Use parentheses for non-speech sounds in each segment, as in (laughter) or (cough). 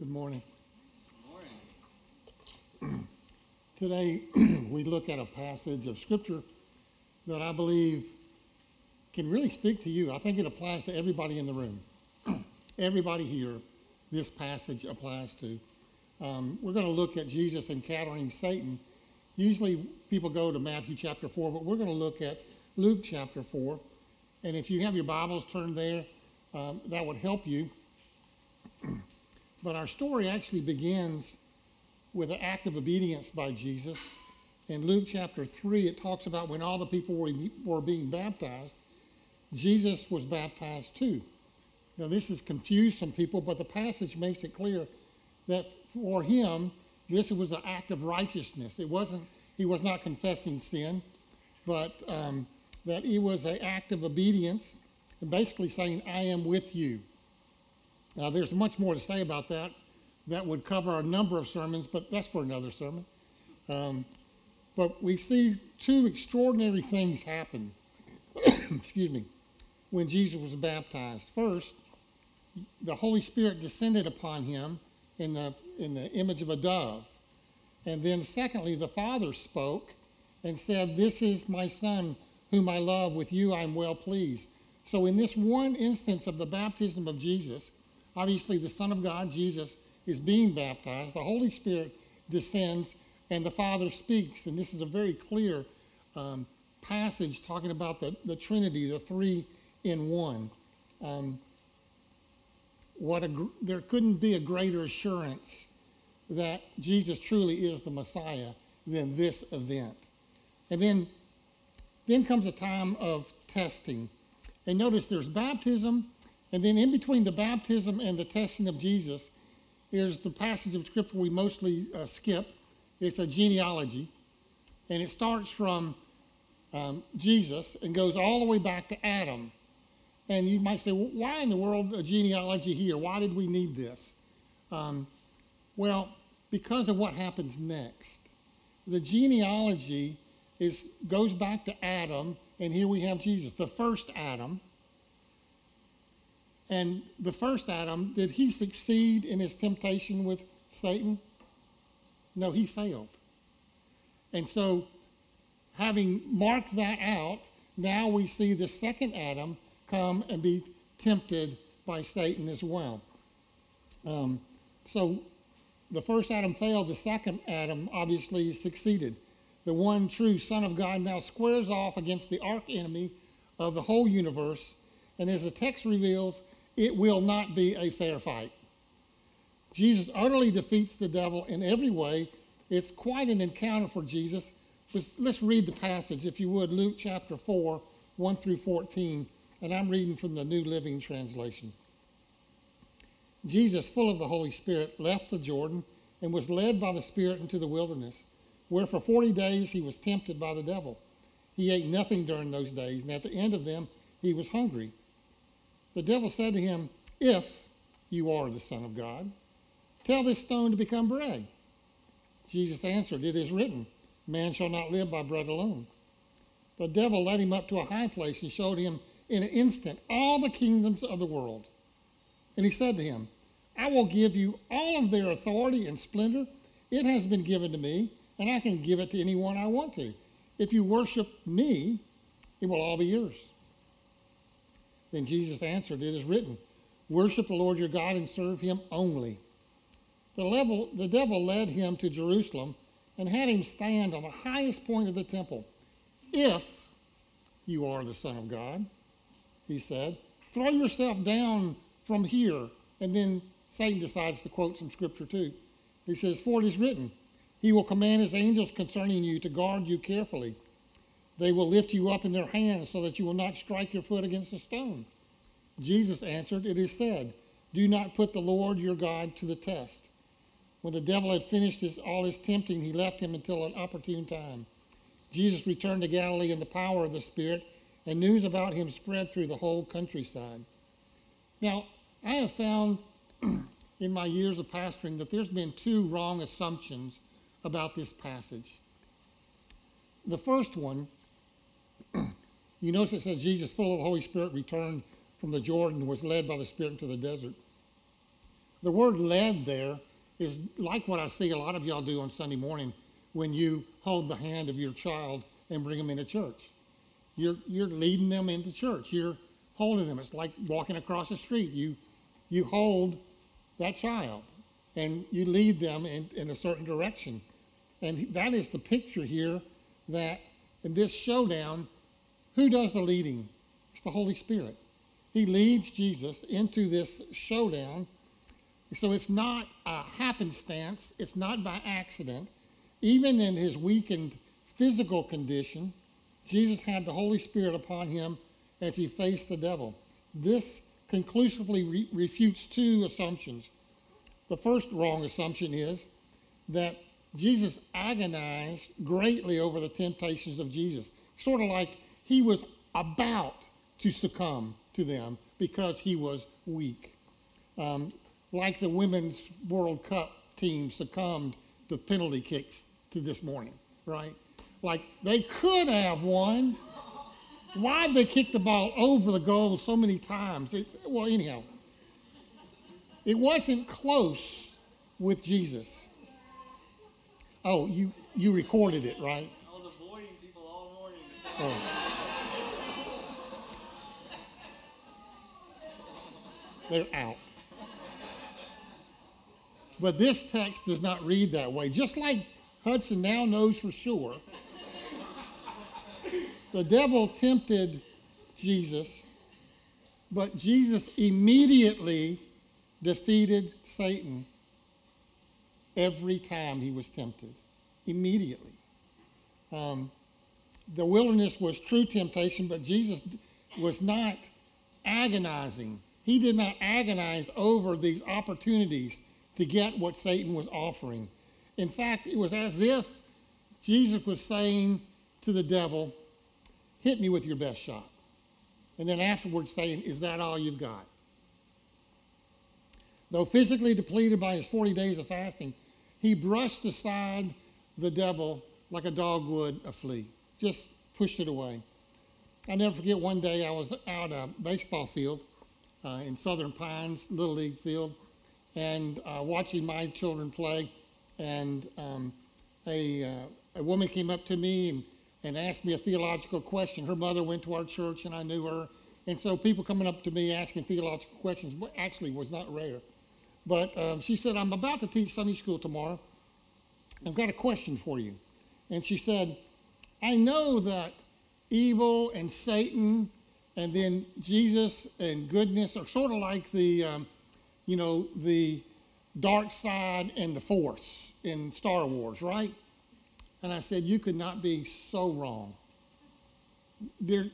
Good morning. Morning. (clears throat) Today, (clears throat) we look at a passage of Scripture that I believe can really speak to you. I think it applies to everybody in the room. (clears throat) everybody here, this passage applies to. Um, we're going to look at Jesus encountering Satan. Usually, people go to Matthew chapter 4, but we're going to look at Luke chapter 4. And if you have your Bibles turned there, um, that would help you. But our story actually begins with an act of obedience by Jesus. In Luke chapter 3, it talks about when all the people were, were being baptized, Jesus was baptized too. Now, this has confused some people, but the passage makes it clear that for him, this was an act of righteousness. It wasn't, he was not confessing sin, but um, that it was an act of obedience and basically saying, I am with you. Now, there's much more to say about that. That would cover a number of sermons, but that's for another sermon. Um, but we see two extraordinary things happen, (coughs) excuse me, when Jesus was baptized. First, the Holy Spirit descended upon him in the, in the image of a dove. And then, secondly, the Father spoke and said, This is my Son, whom I love. With you I am well pleased. So, in this one instance of the baptism of Jesus, obviously the Son of God, Jesus, is being baptized. The Holy Spirit descends and the Father speaks. And this is a very clear um, passage talking about the, the Trinity, the three in one. Um, what a, there couldn't be a greater assurance that Jesus truly is the Messiah than this event. And then, then comes a time of testing. And notice there's baptism, and then in between the baptism and the testing of Jesus, there's the passage of Scripture we mostly uh, skip. It's a genealogy, and it starts from um, Jesus and goes all the way back to Adam. And you might say, well, why in the world a genealogy here? Why did we need this? Um, well, because of what happens next. The genealogy is, goes back to Adam, and here we have Jesus, the first Adam. And the first Adam, did he succeed in his temptation with Satan? No, he failed. And so, having marked that out, now we see the second Adam come and be tempted by Satan as well. Um, so, the first Adam failed, the second Adam obviously succeeded. The one true Son of God now squares off against the arch enemy of the whole universe. And as the text reveals, it will not be a fair fight. Jesus utterly defeats the devil in every way. It's quite an encounter for Jesus. Let's read the passage, if you would, Luke chapter 4, 1 through 14. And I'm reading from the New Living Translation. Jesus, full of the Holy Spirit, left the Jordan and was led by the Spirit into the wilderness, where for 40 days he was tempted by the devil. He ate nothing during those days, and at the end of them, he was hungry. The devil said to him, If you are the Son of God, tell this stone to become bread. Jesus answered, It is written, Man shall not live by bread alone. The devil led him up to a high place and showed him in an instant all the kingdoms of the world. And he said to him, I will give you all of their authority and splendor. It has been given to me, and I can give it to anyone I want to. If you worship me, it will all be yours. Then Jesus answered, It is written, Worship the Lord your God and serve him only. The, level, the devil led him to Jerusalem and had him stand on the highest point of the temple. If you are the Son of God, he said, throw yourself down from here. And then Satan decides to quote some scripture too. He says, For it is written, He will command His angels concerning you to guard you carefully. They will lift you up in their hands so that you will not strike your foot against a stone. Jesus answered, It is said, Do not put the Lord your God to the test. When the devil had finished his, all his tempting, he left him until an opportune time. Jesus returned to Galilee in the power of the Spirit, and news about him spread through the whole countryside. Now, I have found (clears throat) in my years of pastoring that there's been two wrong assumptions about this passage. The first one, you notice it says Jesus, full of the Holy Spirit, returned from the Jordan and was led by the Spirit into the desert. The word led there is like what I see a lot of y'all do on Sunday morning when you hold the hand of your child and bring them into church. You're, you're leading them into church. You're holding them. It's like walking across the street. You, you hold that child and you lead them in, in a certain direction. And that is the picture here that in this showdown, who does the leading? It's the Holy Spirit. He leads Jesus into this showdown. So it's not a happenstance, it's not by accident. Even in his weakened physical condition, Jesus had the Holy Spirit upon him as he faced the devil. This conclusively re- refutes two assumptions. The first wrong assumption is that Jesus agonized greatly over the temptations of Jesus, sort of like he was about to succumb to them because he was weak. Um, like the women's World Cup team succumbed to penalty kicks to this morning, right? Like they could have won. Why'd they kick the ball over the goal so many times? It's, well, anyhow, it wasn't close with Jesus. Oh, you, you recorded it, right? I was avoiding people all morning. Oh. They're out. But this text does not read that way. Just like Hudson now knows for sure, the devil tempted Jesus, but Jesus immediately defeated Satan every time he was tempted. Immediately. Um, the wilderness was true temptation, but Jesus was not agonizing. He did not agonize over these opportunities to get what Satan was offering. In fact, it was as if Jesus was saying to the devil, Hit me with your best shot. And then afterwards saying, Is that all you've got? Though physically depleted by his 40 days of fasting, he brushed aside the devil like a dog would a flea, just pushed it away. i never forget one day I was out a baseball field uh, in Southern Pines, Little League field, and uh, watching my children play. And um, a, uh, a woman came up to me and, and asked me a theological question. Her mother went to our church, and I knew her. And so people coming up to me asking theological questions actually was not rare. But um, she said, I'm about to teach Sunday school tomorrow. I've got a question for you. And she said, I know that evil and Satan and then Jesus and goodness are sort of like the, um, you know, the dark side and the force in Star Wars, right? And I said, You could not be so wrong. There,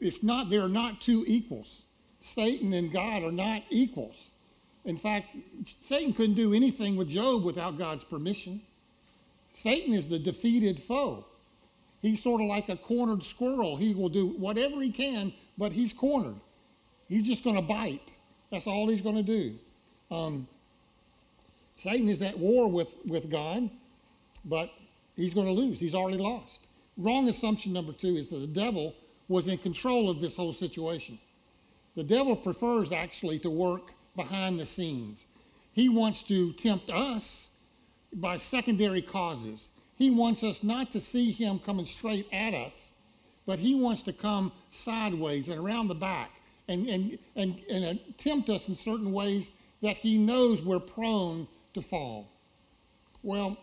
it's not, there are not two equals. Satan and God are not equals. In fact, Satan couldn't do anything with Job without God's permission. Satan is the defeated foe. He's sort of like a cornered squirrel. He will do whatever he can, but he's cornered. He's just going to bite. That's all he's going to do. Um, Satan is at war with, with God, but he's going to lose. He's already lost. Wrong assumption number two is that the devil was in control of this whole situation. The devil prefers actually to work behind the scenes. He wants to tempt us by secondary causes. He wants us not to see him coming straight at us, but he wants to come sideways and around the back and, and, and, and tempt us in certain ways that he knows we're prone to fall. Well,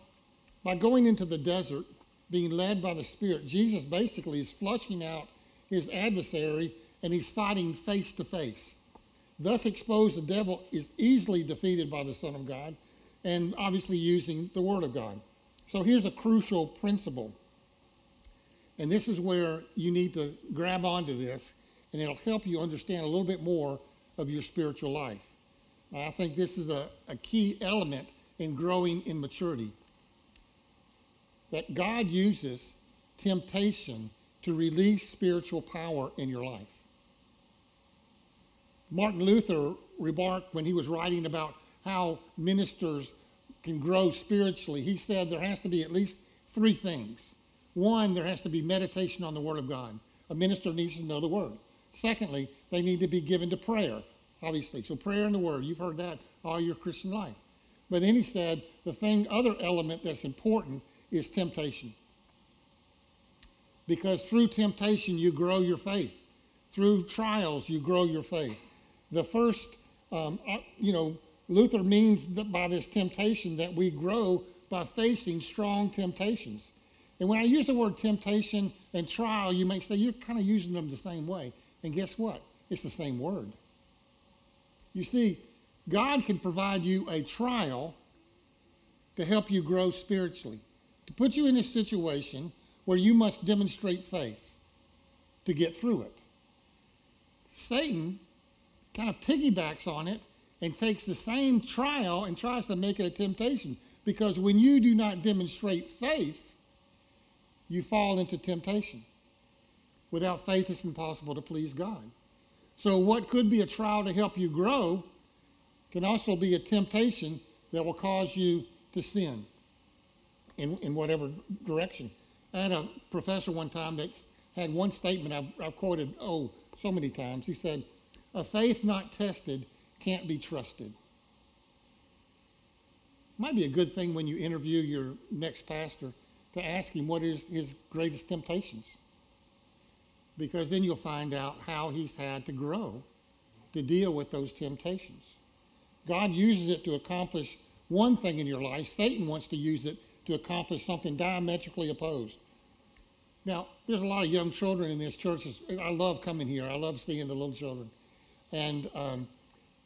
by going into the desert, being led by the Spirit, Jesus basically is flushing out his adversary and he's fighting face to face. Thus exposed, the devil is easily defeated by the Son of God and obviously using the Word of God. So here's a crucial principle. And this is where you need to grab onto this, and it'll help you understand a little bit more of your spiritual life. I think this is a, a key element in growing in maturity. That God uses temptation to release spiritual power in your life. Martin Luther remarked when he was writing about how ministers can grow spiritually, he said there has to be at least three things. One, there has to be meditation on the Word of God. A minister needs to know the Word. Secondly, they need to be given to prayer. obviously. So prayer and the word, you've heard that all your Christian life. But then he said the thing, other element that's important is temptation. Because through temptation, you grow your faith. Through trials, you grow your faith. The first, um, uh, you know, Luther means that by this temptation that we grow by facing strong temptations. And when I use the word temptation and trial, you may say you're kind of using them the same way. And guess what? It's the same word. You see, God can provide you a trial to help you grow spiritually, to put you in a situation where you must demonstrate faith to get through it. Satan kind of piggybacks on it and takes the same trial and tries to make it a temptation because when you do not demonstrate faith, you fall into temptation. Without faith, it's impossible to please God. So, what could be a trial to help you grow can also be a temptation that will cause you to sin in, in whatever direction. I had a professor one time that had one statement I've, I've quoted, oh, so many times. He said, A faith not tested can't be trusted. Might be a good thing when you interview your next pastor to ask him what is his greatest temptations. Because then you'll find out how he's had to grow to deal with those temptations. God uses it to accomplish one thing in your life, Satan wants to use it to accomplish something diametrically opposed. Now, there's a lot of young children in this church. I love coming here. I love seeing the little children. And, um,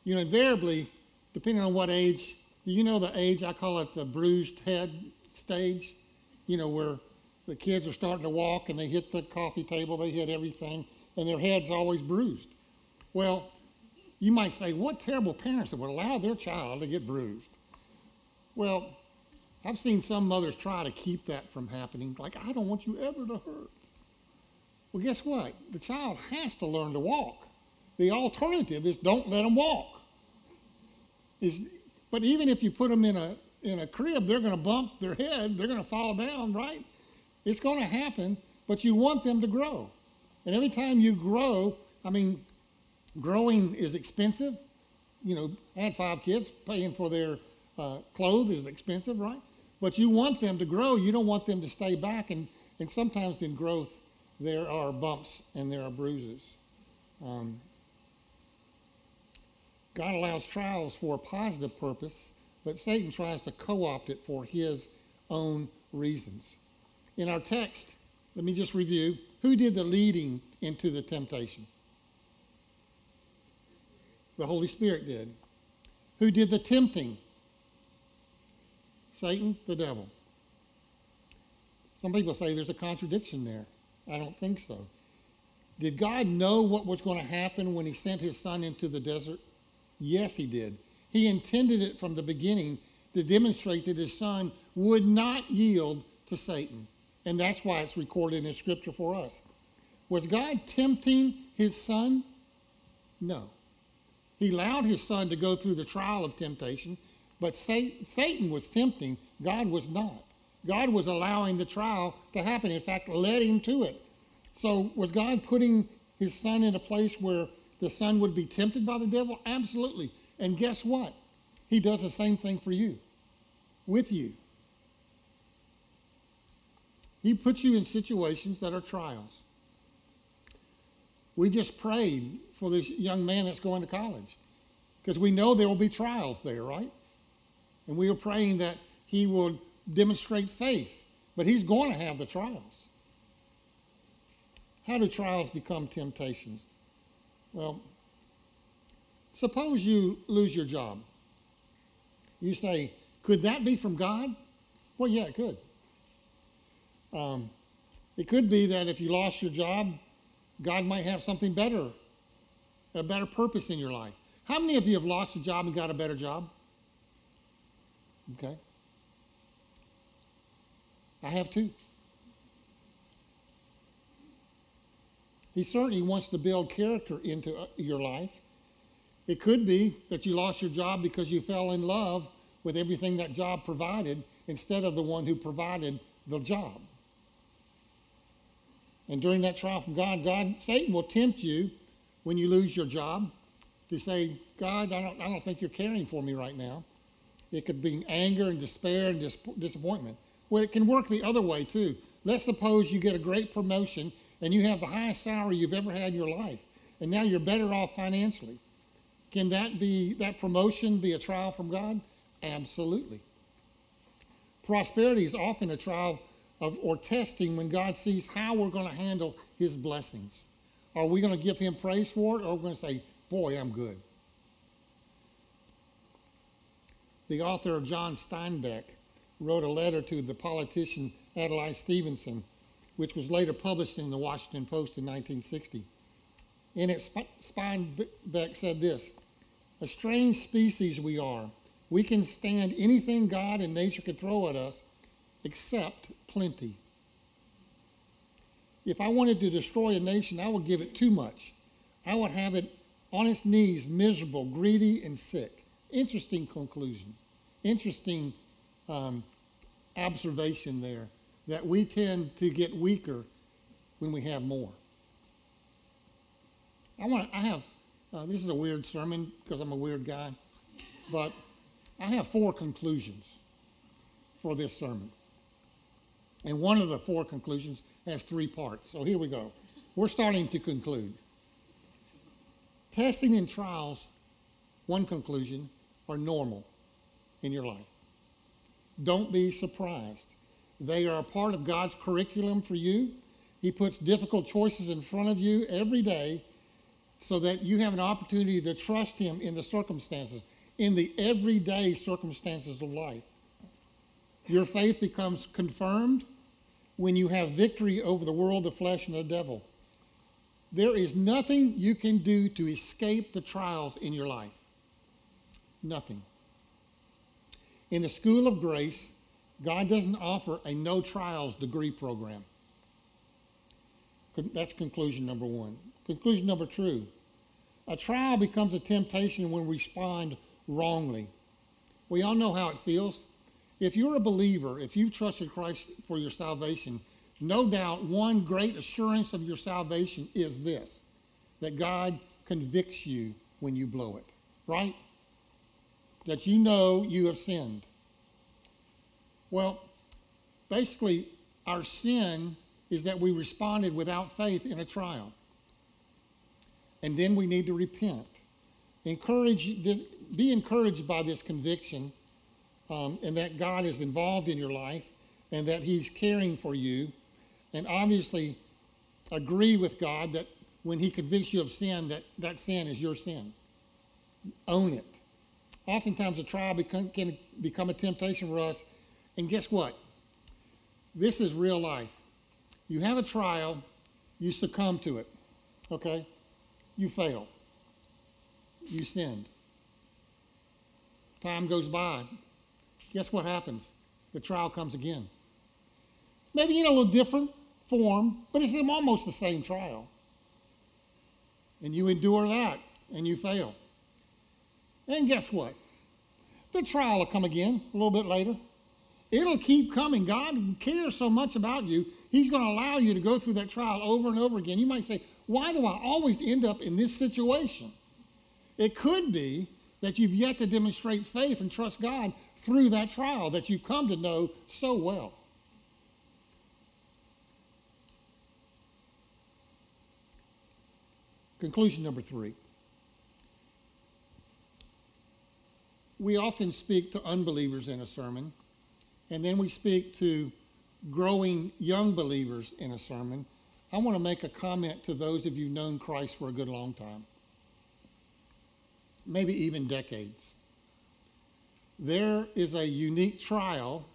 you know, invariably, depending on what age, you know the age, I call it the bruised head stage, you know, where the kids are starting to walk and they hit the coffee table, they hit everything, and their head's always bruised. Well, you might say, what terrible parents that would allow their child to get bruised? Well, I've seen some mothers try to keep that from happening, like, I don't want you ever to hurt. Well, guess what? The child has to learn to walk. The alternative is don't let them walk. Is, but even if you put them in a, in a crib, they're going to bump their head, they're going to fall down, right? It's going to happen, but you want them to grow. And every time you grow, I mean, growing is expensive. You know, had five kids, paying for their uh, clothes is expensive, right? But you want them to grow. You don't want them to stay back. And, and sometimes in growth, there are bumps and there are bruises. Um, God allows trials for a positive purpose, but Satan tries to co opt it for his own reasons. In our text, let me just review who did the leading into the temptation? The Holy Spirit did. Who did the tempting? Satan, the devil. Some people say there's a contradiction there. I don't think so. Did God know what was going to happen when he sent his son into the desert? Yes, he did. He intended it from the beginning to demonstrate that his son would not yield to Satan. And that's why it's recorded in scripture for us. Was God tempting his son? No. He allowed his son to go through the trial of temptation but Satan was tempting, God was not. God was allowing the trial to happen, in fact, led him to it. So, was God putting his son in a place where the son would be tempted by the devil? Absolutely. And guess what? He does the same thing for you, with you. He puts you in situations that are trials. We just prayed for this young man that's going to college because we know there will be trials there, right? And we are praying that he will demonstrate faith, but he's going to have the trials. How do trials become temptations? Well, suppose you lose your job. You say, could that be from God? Well, yeah, it could. Um, it could be that if you lost your job, God might have something better, a better purpose in your life. How many of you have lost a job and got a better job? Okay? I have too. He certainly wants to build character into uh, your life. It could be that you lost your job because you fell in love with everything that job provided instead of the one who provided the job. And during that trial from God, God, Satan will tempt you when you lose your job to say, God, I don't, I don't think you're caring for me right now. It could be anger and despair and dis- disappointment. Well, it can work the other way too. Let's suppose you get a great promotion and you have the highest salary you've ever had in your life, and now you're better off financially. Can that be that promotion be a trial from God? Absolutely. Prosperity is often a trial of or testing when God sees how we're going to handle his blessings. Are we going to give him praise for it or are we going to say, boy, I'm good? The author of John Steinbeck wrote a letter to the politician Adlai Stevenson, which was later published in the Washington Post in 1960. In it, Steinbeck said this A strange species we are. We can stand anything God and nature can throw at us except plenty. If I wanted to destroy a nation, I would give it too much. I would have it on its knees, miserable, greedy, and sick. Interesting conclusion. Interesting um, observation there that we tend to get weaker when we have more. I want. I have. Uh, this is a weird sermon because I'm a weird guy, but I have four conclusions for this sermon. And one of the four conclusions has three parts. So here we go. We're starting to conclude. Testing and trials, one conclusion, are normal in your life. Don't be surprised. They are a part of God's curriculum for you. He puts difficult choices in front of you every day so that you have an opportunity to trust Him in the circumstances, in the everyday circumstances of life. Your faith becomes confirmed when you have victory over the world, the flesh, and the devil. There is nothing you can do to escape the trials in your life. Nothing. In the school of grace, God doesn't offer a no trials degree program. That's conclusion number one. Conclusion number two a trial becomes a temptation when we respond wrongly. We all know how it feels. If you're a believer, if you've trusted Christ for your salvation, no doubt one great assurance of your salvation is this that God convicts you when you blow it, right? That you know you have sinned. Well, basically, our sin is that we responded without faith in a trial. And then we need to repent. Encourage, be encouraged by this conviction um, and that God is involved in your life and that He's caring for you. And obviously, agree with God that when He convicts you of sin, that that sin is your sin. Own it. Oftentimes, a trial become, can become a temptation for us. And guess what? This is real life. You have a trial, you succumb to it, okay? You fail. You sinned. Time goes by, guess what happens? The trial comes again. Maybe in a little different form, but it's almost the same trial. And you endure that and you fail. And guess what? The trial will come again a little bit later. It'll keep coming. God cares so much about you, He's going to allow you to go through that trial over and over again. You might say, Why do I always end up in this situation? It could be that you've yet to demonstrate faith and trust God through that trial that you've come to know so well. Conclusion number three. We often speak to unbelievers in a sermon, and then we speak to growing young believers in a sermon. I want to make a comment to those of you known Christ for a good long time maybe even decades. There is a unique trial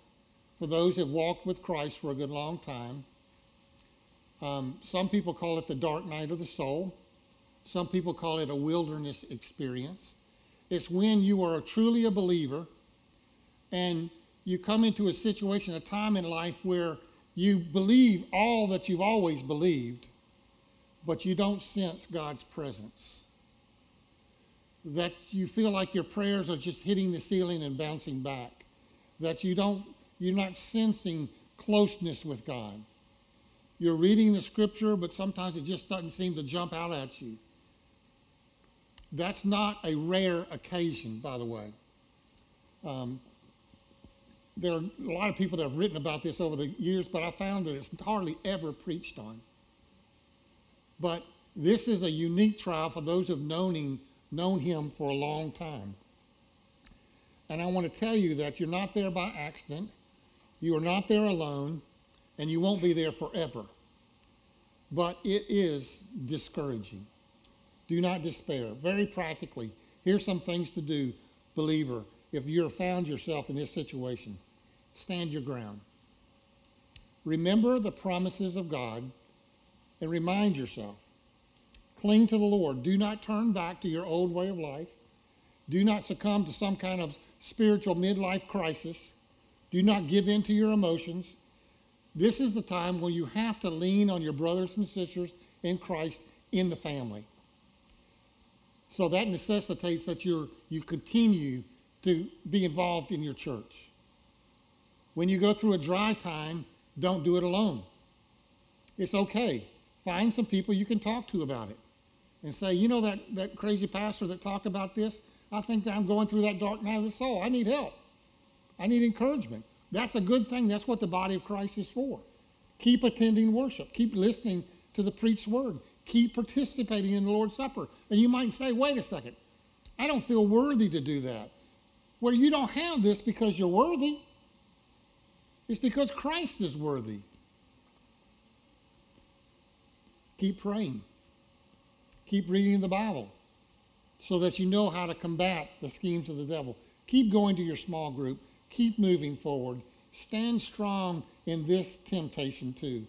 for those who have walked with Christ for a good long time. Um, some people call it the dark night of the soul. Some people call it a wilderness experience. It's when you are truly a believer and you come into a situation, a time in life where you believe all that you've always believed, but you don't sense God's presence that you feel like your prayers are just hitting the ceiling and bouncing back, that you don't, you're not sensing closeness with God. You're reading the scripture, but sometimes it just doesn't seem to jump out at you. That's not a rare occasion, by the way. Um, there are a lot of people that have written about this over the years, but I found that it's hardly ever preached on. But this is a unique trial for those who have known him, known him for a long time. And I want to tell you that you're not there by accident, you are not there alone, and you won't be there forever. But it is discouraging. Do not despair. Very practically, here's some things to do, believer, if you've found yourself in this situation. Stand your ground. Remember the promises of God and remind yourself. Cling to the Lord. Do not turn back to your old way of life. Do not succumb to some kind of spiritual midlife crisis. Do not give in to your emotions. This is the time when you have to lean on your brothers and sisters in Christ in the family. So that necessitates that you you continue to be involved in your church. When you go through a dry time, don't do it alone. It's okay. Find some people you can talk to about it and say, you know, that, that crazy pastor that talked about this? I think that I'm going through that dark night of the soul. I need help. I need encouragement. That's a good thing. That's what the body of Christ is for. Keep attending worship. Keep listening to the preached word. Keep participating in the Lord's Supper. And you might say, wait a second, I don't feel worthy to do that. Well, you don't have this because you're worthy. It's because Christ is worthy. Keep praying. Keep reading the Bible so that you know how to combat the schemes of the devil. Keep going to your small group. Keep moving forward. Stand strong in this temptation too.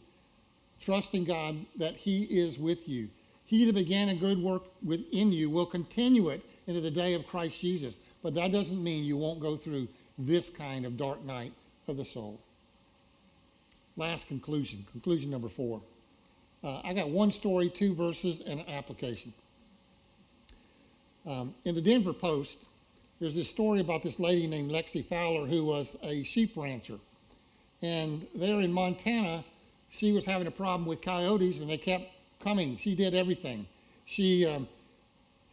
Trusting God that He is with you. He that began a good work within you will continue it into the day of Christ Jesus. But that doesn't mean you won't go through this kind of dark night of the soul. Last conclusion, conclusion number four. Uh, I got one story, two verses, and an application. Um, in the Denver Post, there's this story about this lady named Lexi Fowler who was a sheep rancher. And there in Montana, she was having a problem with coyotes and they kept coming. She did everything. She, um,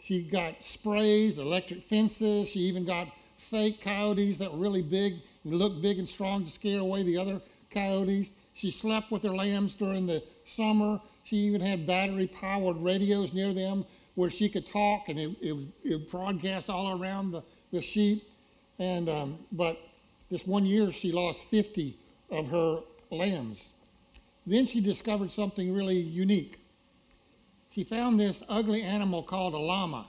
she got sprays, electric fences. She even got fake coyotes that were really big and looked big and strong to scare away the other coyotes. She slept with her lambs during the summer. She even had battery powered radios near them where she could talk and it, it, was, it broadcast all around the, the sheep. And, um, but this one year she lost 50 of her lambs. Then she discovered something really unique. She found this ugly animal called a llama.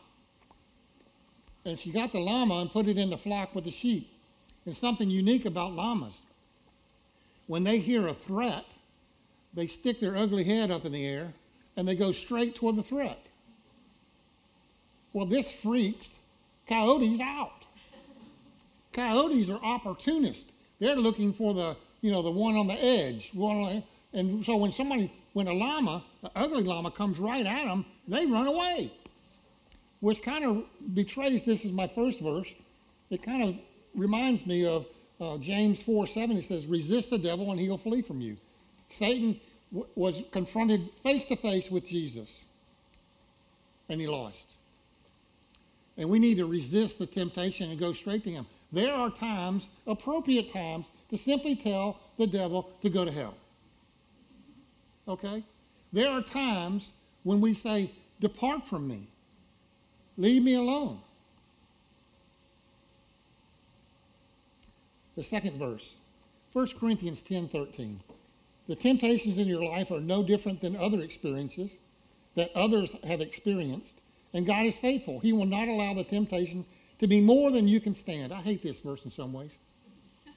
And she got the llama and put it in the flock with the sheep. And something unique about llamas when they hear a threat, they stick their ugly head up in the air and they go straight toward the threat. Well, this freaks coyotes out. Coyotes are opportunists. They're looking for the, you know, the one on the edge. One and so when somebody, when a llama, an ugly llama comes right at them, they run away. Which kind of betrays, this is my first verse, it kind of reminds me of uh, James 4 7, he says, resist the devil and he'll flee from you. Satan w- was confronted face to face with Jesus and he lost. And we need to resist the temptation and go straight to him. There are times, appropriate times, to simply tell the devil to go to hell. Okay? There are times when we say, Depart from me, leave me alone. the second verse 1 corinthians 10 13 the temptations in your life are no different than other experiences that others have experienced and god is faithful. He will not allow the temptation to be more than you can stand. I hate this verse in some ways. (laughs)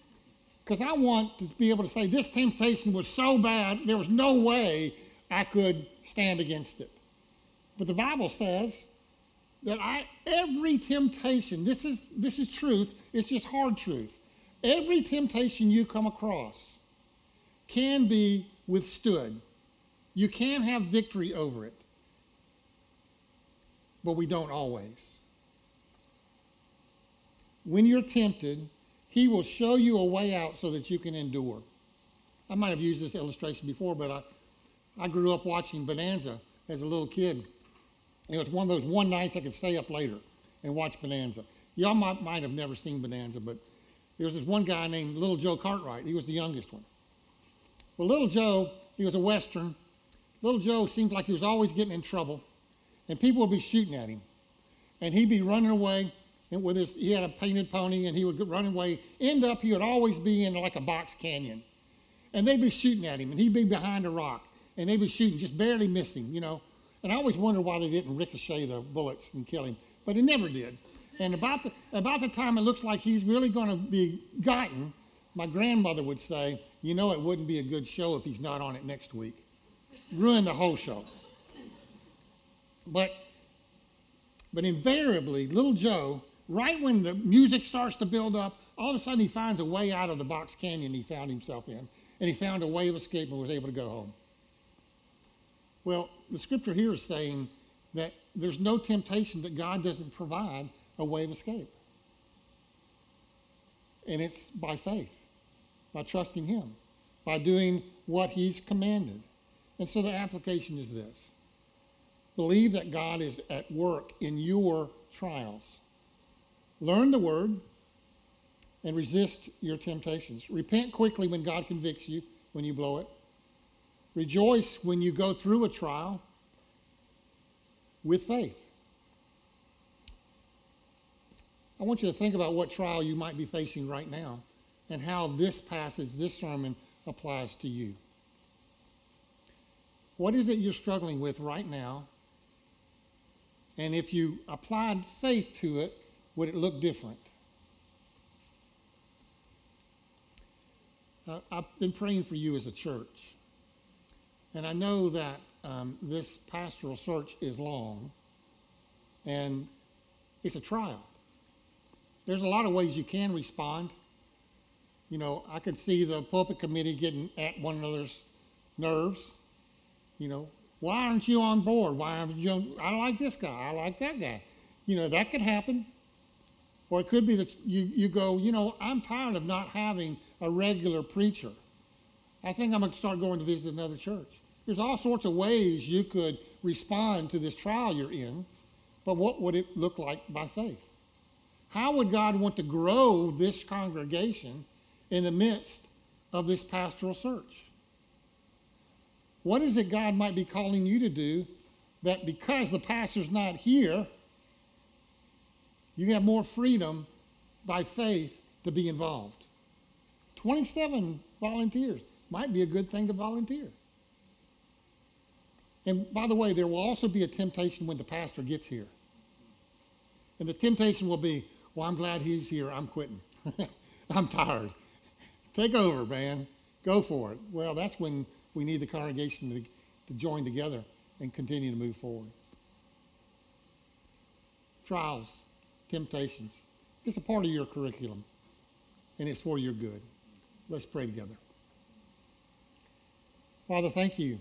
Because i want to be able to say this temptation was so bad there was no way i could stand against it but the bible says that I, every temptation this is this is truth it's just hard truth Every temptation you come across can be withstood. You can have victory over it, but we don't always. When you're tempted, He will show you a way out so that you can endure. I might have used this illustration before, but I, I grew up watching Bonanza as a little kid. It was one of those one nights I could stay up later and watch Bonanza. Y'all might, might have never seen Bonanza, but there was this one guy named Little Joe Cartwright. He was the youngest one. Well, Little Joe, he was a Western. Little Joe seemed like he was always getting in trouble, and people would be shooting at him. And he'd be running away and with his, he had a painted pony, and he would run away. End up, he would always be in like a box canyon. And they'd be shooting at him, and he'd be behind a rock, and they'd be shooting, just barely missing, you know. And I always wondered why they didn't ricochet the bullets and kill him, but it never did. And about the, about the time it looks like he's really going to be gotten, my grandmother would say, You know, it wouldn't be a good show if he's not on it next week. Ruin the whole show. But, but invariably, little Joe, right when the music starts to build up, all of a sudden he finds a way out of the box canyon he found himself in, and he found a way of escape and was able to go home. Well, the scripture here is saying that there's no temptation that God doesn't provide a way of escape. And it's by faith, by trusting Him, by doing what He's commanded. And so the application is this believe that God is at work in your trials. Learn the word and resist your temptations. Repent quickly when God convicts you, when you blow it. Rejoice when you go through a trial with faith. I want you to think about what trial you might be facing right now and how this passage, this sermon, applies to you. What is it you're struggling with right now? And if you applied faith to it, would it look different? Uh, I've been praying for you as a church. And I know that um, this pastoral search is long and it's a trial. There's a lot of ways you can respond. You know, I could see the pulpit committee getting at one another's nerves. You know, why aren't you on board? Why aren't you? I like this guy. I like that guy. You know, that could happen. Or it could be that you, you go, you know, I'm tired of not having a regular preacher. I think I'm going to start going to visit another church. There's all sorts of ways you could respond to this trial you're in, but what would it look like by faith? How would God want to grow this congregation in the midst of this pastoral search? What is it God might be calling you to do that because the pastor's not here, you have more freedom by faith to be involved? 27 volunteers might be a good thing to volunteer. And by the way, there will also be a temptation when the pastor gets here. And the temptation will be, well, I'm glad he's here. I'm quitting. (laughs) I'm tired. Take over, man. Go for it. Well, that's when we need the congregation to, to join together and continue to move forward. Trials, temptations, it's a part of your curriculum, and it's for your good. Let's pray together. Father, thank you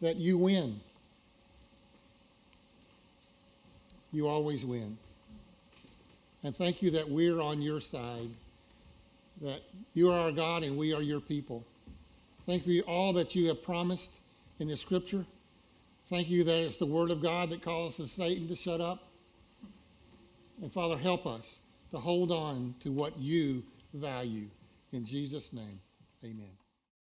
that you win. You always win. And thank you that we're on your side, that you are our God and we are your people. Thank you for all that you have promised in the scripture. Thank you that it's the word of God that causes Satan to shut up. And Father, help us to hold on to what you value. In Jesus' name, amen.